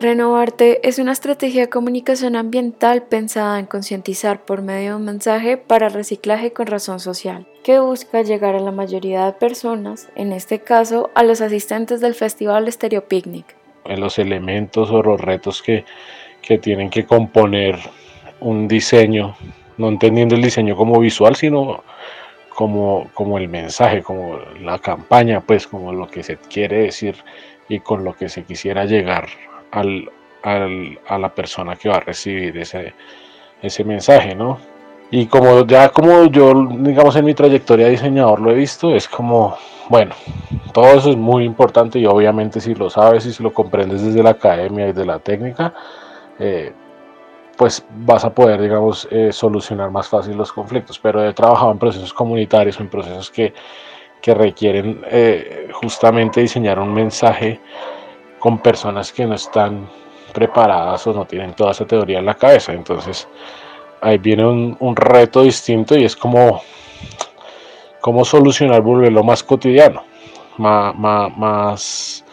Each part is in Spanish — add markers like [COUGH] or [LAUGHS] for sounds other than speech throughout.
Renovarte es una estrategia de comunicación ambiental pensada en concientizar por medio de un mensaje para reciclaje con razón social, que busca llegar a la mayoría de personas, en este caso a los asistentes del Festival Stereo Picnic. En los elementos o los retos que, que tienen que componer un diseño, no entendiendo el diseño como visual, sino como, como el mensaje, como la campaña, pues como lo que se quiere decir y con lo que se quisiera llegar al, a la persona que va a recibir ese, ese mensaje, ¿no? Y como ya como yo, digamos, en mi trayectoria de diseñador lo he visto, es como, bueno, todo eso es muy importante y obviamente si lo sabes y si lo comprendes desde la academia y desde la técnica, eh, pues vas a poder, digamos, eh, solucionar más fácil los conflictos. Pero he trabajado en procesos comunitarios, en procesos que, que requieren eh, justamente diseñar un mensaje con personas que no están preparadas o no tienen toda esa teoría en la cabeza. Entonces ahí viene un, reto distinto y es como, como solucionar, volverlo más cotidiano, más, más,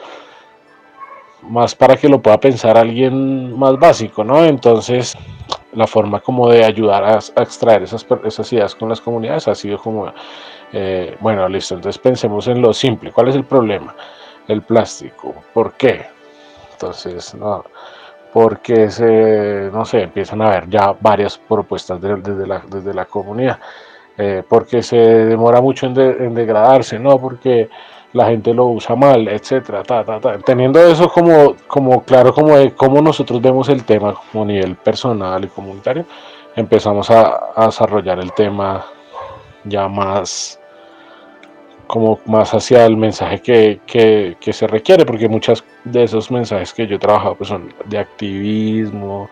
más, para que lo pueda pensar alguien más básico, ¿no? Entonces la forma como de ayudar a, extraer esas, esas, ideas con las comunidades ha sido como, eh, bueno, listo, entonces pensemos en lo simple, ¿cuál es el problema? El plástico. ¿Por qué? Entonces, no, porque se, no sé, empiezan a haber ya varias propuestas desde, la, la comunidad. Eh, porque se demora mucho en, degradarse, ¿no? Porque la gente lo usa mal, etcétera, Teniendo eso como, como claro, como de cómo nosotros vemos el tema como nivel personal y comunitario, empezamos a desarrollar el tema ya más como más hacia el mensaje que, se requiere, porque muchos de esos mensajes que yo he trabajado pues son de activismo,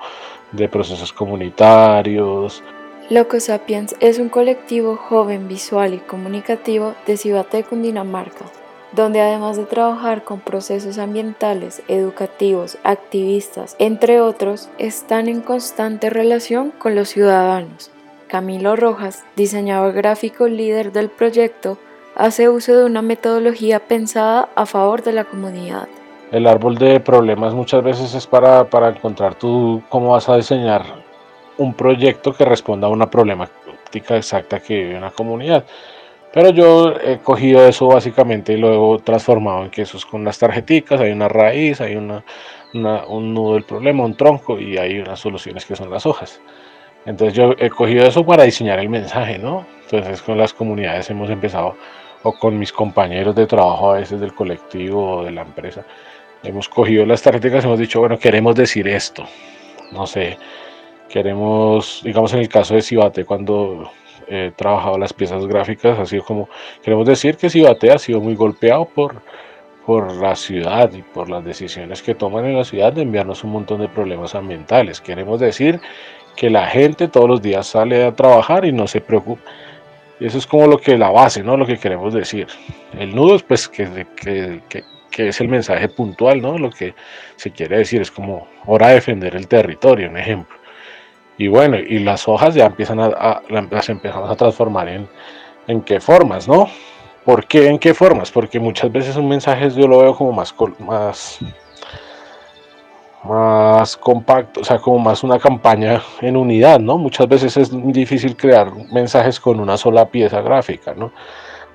de procesos comunitarios. Loco Sapiens es un colectivo joven, visual y comunicativo de Ciudad Cundinamarca, donde además de trabajar con procesos ambientales, educativos, activistas, entre otros, están en constante relación con los ciudadanos. Camilo Rojas, diseñador gráfico líder del proyecto, hace uso de una metodología pensada a favor de la comunidad. El árbol de problemas muchas veces es para, para encontrar tú cómo vas a diseñar un proyecto que responda a una problemática exacta que vive una comunidad. Pero yo he cogido eso básicamente y lo he transformado en que eso es con las tarjeticas, hay una raíz, hay una, un nudo del problema, un tronco y hay unas soluciones que son las hojas. Entonces yo he cogido eso para diseñar el mensaje, ¿no? Entonces con las comunidades hemos empezado o con mis compañeros de trabajo a veces del colectivo o de la empresa, hemos cogido las tarjetas y hemos dicho, bueno, queremos decir esto. No sé, queremos, digamos en el caso de Cibate, cuando he trabajado las piezas gráficas, ha sido como, queremos decir que Cibate ha sido muy golpeado por, por la ciudad y por las decisiones que toman en la ciudad de enviarnos un montón de problemas ambientales. Queremos decir que la gente todos los días sale a trabajar y no se preocupa eso es como lo que la base, ¿no? Lo que queremos decir. El nudo es pues que, que, es el mensaje puntual, ¿no? Lo que se quiere decir es como hora de defender el territorio, un ejemplo. Y bueno, y las hojas ya empiezan a, las empezamos a transformar en, en qué formas, ¿no? ¿Por qué en qué formas? Porque muchas veces un mensaje yo lo veo como más, más más compacto, o sea, como más una campaña en unidad, ¿no? Muchas veces es difícil crear mensajes con una sola pieza gráfica, ¿no?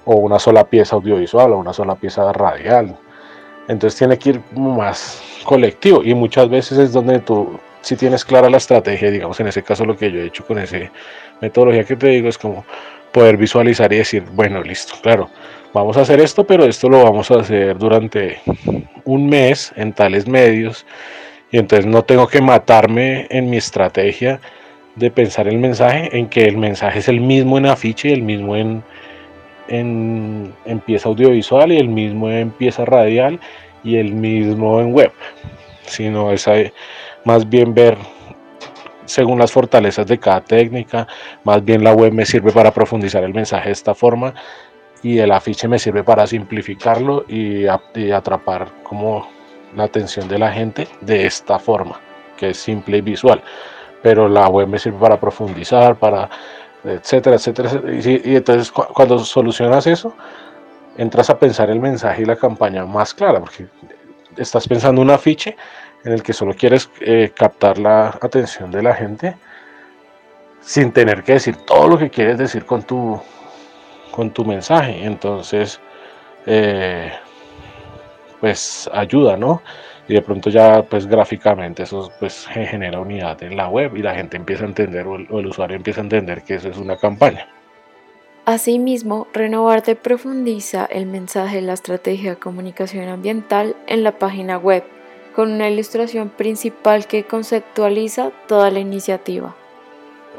O una sola pieza audiovisual o una sola pieza radial. Entonces tiene que ir más colectivo y muchas veces es donde tú, si tienes clara la estrategia, digamos en ese caso lo que yo he hecho con esa metodología que te digo es como poder visualizar y decir, bueno, listo, claro, vamos a hacer esto, pero esto lo vamos a hacer durante un mes en tales medios y entonces no tengo que matarme en mi estrategia de pensar el mensaje, en que el mensaje es el mismo en afiche, el mismo en, en, pieza audiovisual y el mismo en pieza radial y el mismo en web, sino es más bien ver según las fortalezas de cada técnica, más bien la web me sirve para profundizar el mensaje de esta forma y el afiche me sirve para simplificarlo y, y atrapar como la atención de la gente de esta forma, que es simple y visual. Pero la web me sirve para profundizar, para etcétera, etcétera. Y, entonces cuando solucionas eso, entras a pensar el mensaje y la campaña más clara, porque estás pensando un afiche en el que solo quieres eh, captar la atención de la gente sin tener que decir todo lo que quieres decir con tu, con tu mensaje. Entonces, eh, pues ayuda, ¿no? Y de pronto ya pues gráficamente eso pues genera unidad en la web y la gente empieza a entender o el, usuario empieza a entender que eso es una campaña. Asimismo, Renovarte profundiza el mensaje de la estrategia de comunicación ambiental en la página web, con una ilustración principal que conceptualiza toda la iniciativa.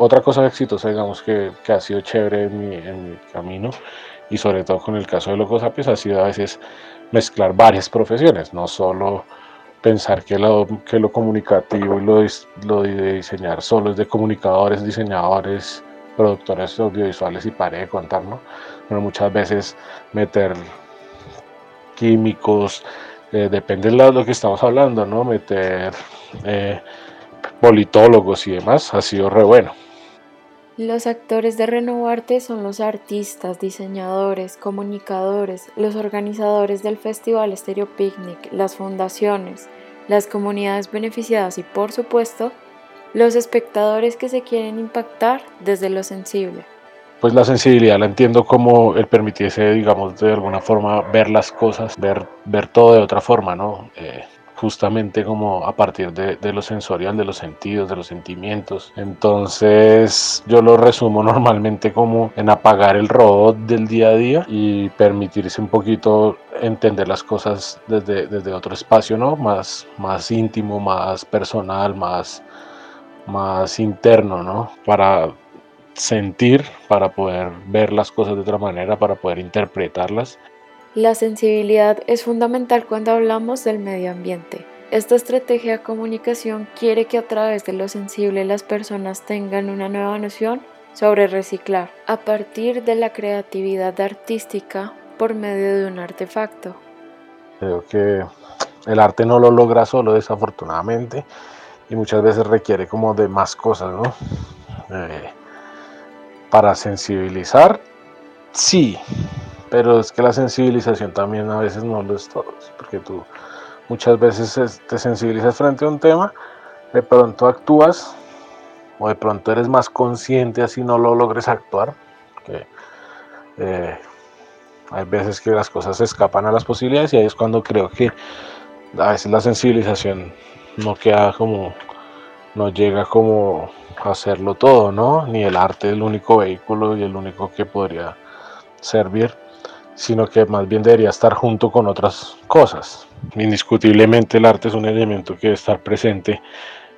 Otra cosa exitosa, digamos, que, que ha sido chévere en mi, en mi, camino, y sobre todo con el caso de Locos Sapiens, ha sido a veces mezclar varias profesiones, no solo pensar que lo, que lo comunicativo y lo, lo de diseñar solo es de comunicadores, diseñadores, productores audiovisuales y pare de contar, ¿no? Pero muchas veces meter químicos, eh, depende de lo que estamos hablando, ¿no? Meter eh, politólogos y demás ha sido re bueno. Los actores de Renovarte son los artistas, diseñadores, comunicadores, los organizadores del Festival Stereo Picnic, las fundaciones, las comunidades beneficiadas y, por supuesto, los espectadores que se quieren impactar desde lo sensible. Pues la sensibilidad la entiendo como el permitirse, digamos, de alguna forma ver las cosas, ver, ver todo de otra forma, ¿no? Eh, justamente como a partir de, lo sensorial, de los sentidos, de los sentimientos. Entonces yo lo resumo [LAUGHS] normalmente como en apagar el robot del día a día y permitirse un poquito entender las cosas desde, desde otro espacio, ¿no? Más, más íntimo, más personal, más, más interno, ¿no? Para sentir, para poder ver las cosas de otra manera, para poder interpretarlas la sensibilidad es fundamental cuando hablamos del medio ambiente. Esta estrategia de comunicación quiere que a través de lo sensible las personas tengan una nueva noción sobre reciclar a partir de la creatividad artística por medio de un artefacto. Creo que el arte no lo logra solo desafortunadamente y muchas veces requiere como de más cosas, ¿no? Eh, para sensibilizar, sí, pero es que la sensibilización también a veces no lo es todo, porque tú muchas veces te sensibilizas frente a un tema, de pronto actúas o de pronto eres más consciente así no lo logres actuar. Eh, hay veces que las cosas se escapan a las posibilidades y ahí es cuando creo que a veces la sensibilización no queda como, no llega como a hacerlo todo, ¿no? Ni el arte es el único vehículo y el único que podría servir sino que más bien debería estar junto con otras cosas. Indiscutiblemente el arte es un elemento que debe estar presente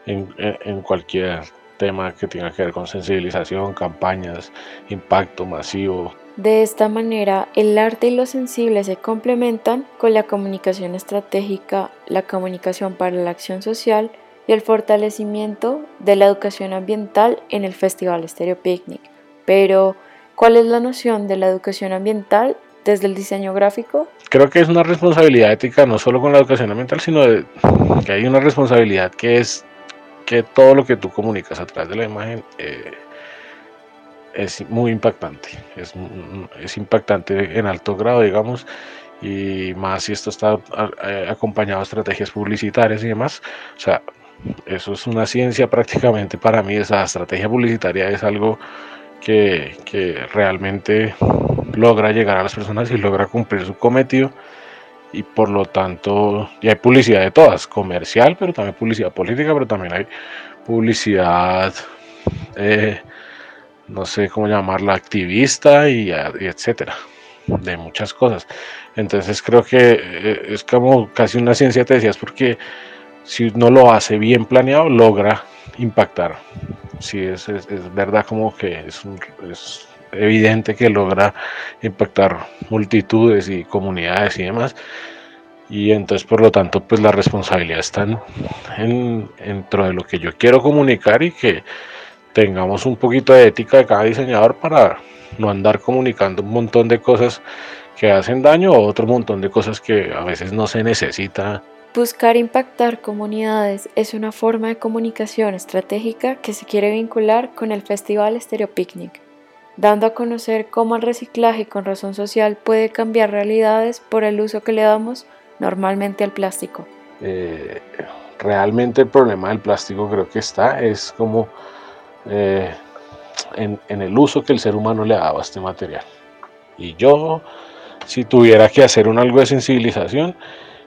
en, cualquier tema que tenga que ver con sensibilización, campañas, impacto masivo. De esta manera, el arte y lo sensible se complementan con la comunicación estratégica, la comunicación para la acción social y el fortalecimiento de la educación ambiental en el Festival Stereo Picnic. Pero, ¿cuál es la noción de la educación ambiental desde el diseño gráfico? Creo que es una responsabilidad ética no solo con la educación ambiental, sino que hay una responsabilidad que es que todo lo que tú comunicas a través de la imagen eh, es muy impactante, es, es, impactante en alto grado, digamos, y más si esto está acompañado de estrategias publicitarias y demás. O sea, eso es una ciencia prácticamente para mí, esa estrategia publicitaria es algo que, que realmente logra llegar a las personas y logra cumplir su cometido y por lo tanto ya hay publicidad de todas, comercial, pero también publicidad política, pero también hay publicidad, eh, no sé cómo llamarla, activista y, y, etcétera, de muchas cosas. Entonces creo que eh, es como casi una ciencia, te decías, porque si no lo hace bien planeado, logra impactar. Si es, es, verdad como que es, un, es evidente que logra impactar multitudes y comunidades y demás. Y entonces, por lo tanto, pues la responsabilidad está en, dentro de lo que yo quiero comunicar y que tengamos un poquito de ética de cada diseñador para no andar comunicando un montón de cosas que hacen daño o otro montón de cosas que a veces no se necesita. Buscar impactar comunidades es una forma de comunicación estratégica que se quiere vincular con el Festival Stereo Picnic dando a conocer cómo el reciclaje con razón social puede cambiar realidades por el uso que le damos normalmente al plástico. Eh, realmente el problema del plástico creo que está es como eh, en, el uso que el ser humano le ha dado a este material. Y yo, si tuviera que hacer un algo de sensibilización,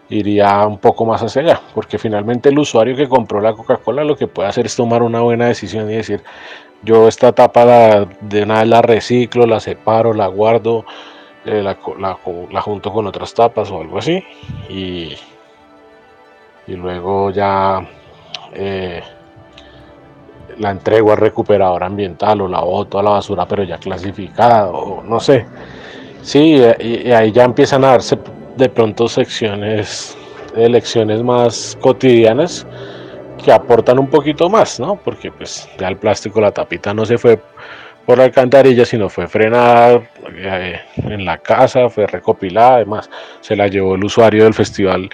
iría un poco más hacia allá, porque finalmente el usuario que compró la Coca-Cola lo que puede hacer es tomar una buena decisión y decir, yo esta tapa de una vez la reciclo, la separo, la guardo, eh, la, junto con otras tapas o algo así, y, y luego ya eh, la entrego al recuperador ambiental o la boto a la basura, pero ya clasificada, o no sé. Sí, y, ahí ya empiezan a darse de pronto secciones, elecciones más cotidianas que aportan un poquito más, ¿no? Porque pues ya el plástico, la tapita no se fue por la alcantarilla, sino fue frenada eh, en la casa, fue recopilada, además se la llevó el usuario del festival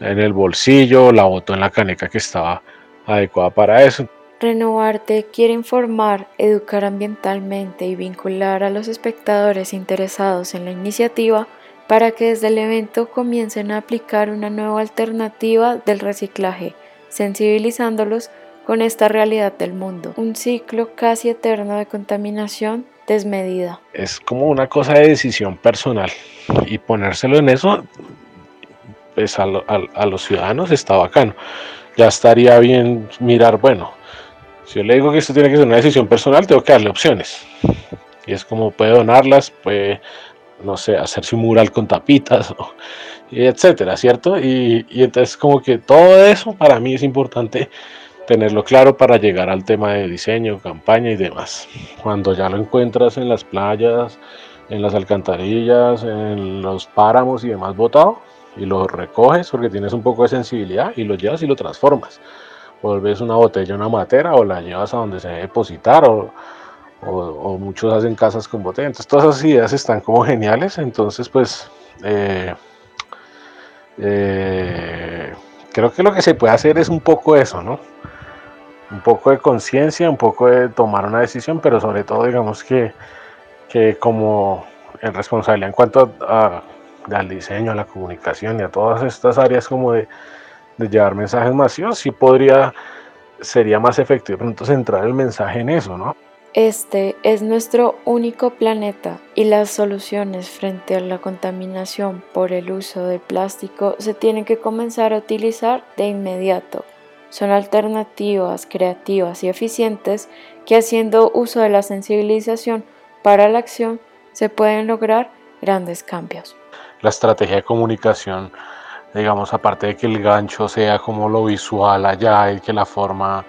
en el bolsillo, la botó en la caneca que estaba adecuada para eso. Renovarte quiere informar, educar ambientalmente y vincular a los espectadores interesados en la iniciativa para que desde el evento comiencen a aplicar una nueva alternativa del reciclaje, sensibilizándolos con esta realidad del mundo, un ciclo casi eterno de contaminación desmedida. Es como una cosa de decisión personal y ponérselo en eso, pues a, los ciudadanos está bacano. Ya estaría bien mirar, bueno, si yo le digo que esto tiene que ser una decisión personal, tengo que darle opciones. Y es como puede donarlas, puede no sé, hacerse un mural con tapitas, [LAUGHS] y etcétera, ¿cierto? Y, entonces como que todo eso para mí es importante tenerlo claro para llegar al tema de diseño, campaña y demás. Cuando ya lo encuentras en las playas, en las alcantarillas, en los páramos y demás botado, y lo recoges porque tienes un poco de sensibilidad y lo llevas y lo transformas. Volves una botella, una matera o la llevas a donde se debe depositar o o, muchos hacen casas con botella. Entonces todas esas ideas están como geniales. Entonces pues eh, eh, creo que lo que se puede hacer es un poco eso, ¿no? Un poco de conciencia, un poco de tomar una decisión, pero sobre todo digamos que, que como en responsabilidad en cuanto al diseño, a la comunicación y a todas estas áreas como de, de llevar mensajes masivos, sí podría, sería más efectivo pronto centrar el mensaje en eso, ¿no? Este es nuestro único planeta y las soluciones frente a la contaminación por el uso del plástico se tienen que comenzar a utilizar de inmediato. Son alternativas creativas y eficientes que haciendo uso de la sensibilización para la acción se pueden lograr grandes cambios. La estrategia de comunicación, digamos, aparte de que el gancho sea como lo visual allá y que la forma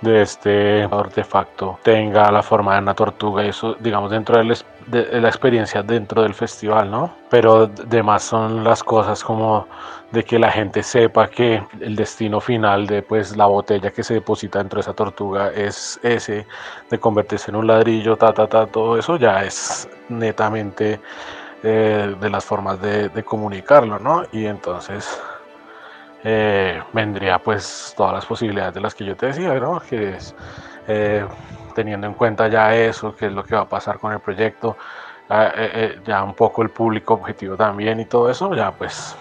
de este artefacto tenga la forma de una tortuga y eso digamos dentro de, la experiencia dentro del festival no pero además son las cosas como de que la gente sepa que el destino final de pues la botella que se deposita dentro de esa tortuga es ese de convertirse en un ladrillo ta ta ta todo eso ya es netamente eh, de las formas de comunicarlo no y entonces eh, vendría pues todas las posibilidades de las que yo te decía, ¿no? que es eh, teniendo en cuenta ya eso, qué es lo que va a pasar con el proyecto, ah, eh, ya un poco el público objetivo también y todo eso, ya pues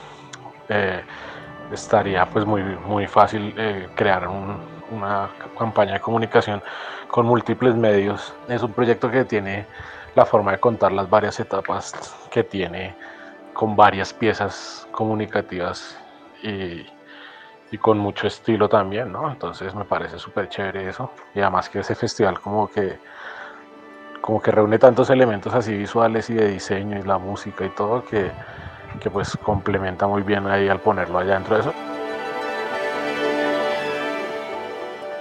estaría pues muy, muy fácil crear una campaña de comunicación con múltiples medios. Es un proyecto que tiene la forma de contar las varias etapas que tiene con varias piezas comunicativas y, con mucho estilo también, ¿no? Entonces me parece súper chévere eso. Y además que ese festival como que como que reúne tantos elementos así visuales y de diseño y la música y todo que, que pues complementa muy bien ahí al ponerlo allá dentro de eso.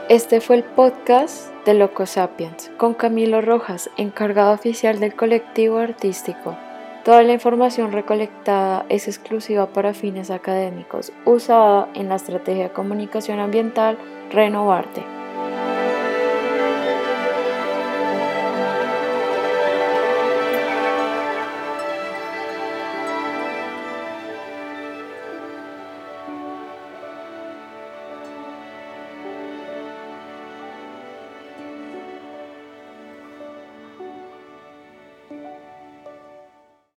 Este fue el podcast de Loco Sapiens con Camilo Rojas, encargado oficial del colectivo artístico. Toda la información recolectada es exclusiva para fines académicos, usada en la estrategia de comunicación ambiental Renovarte.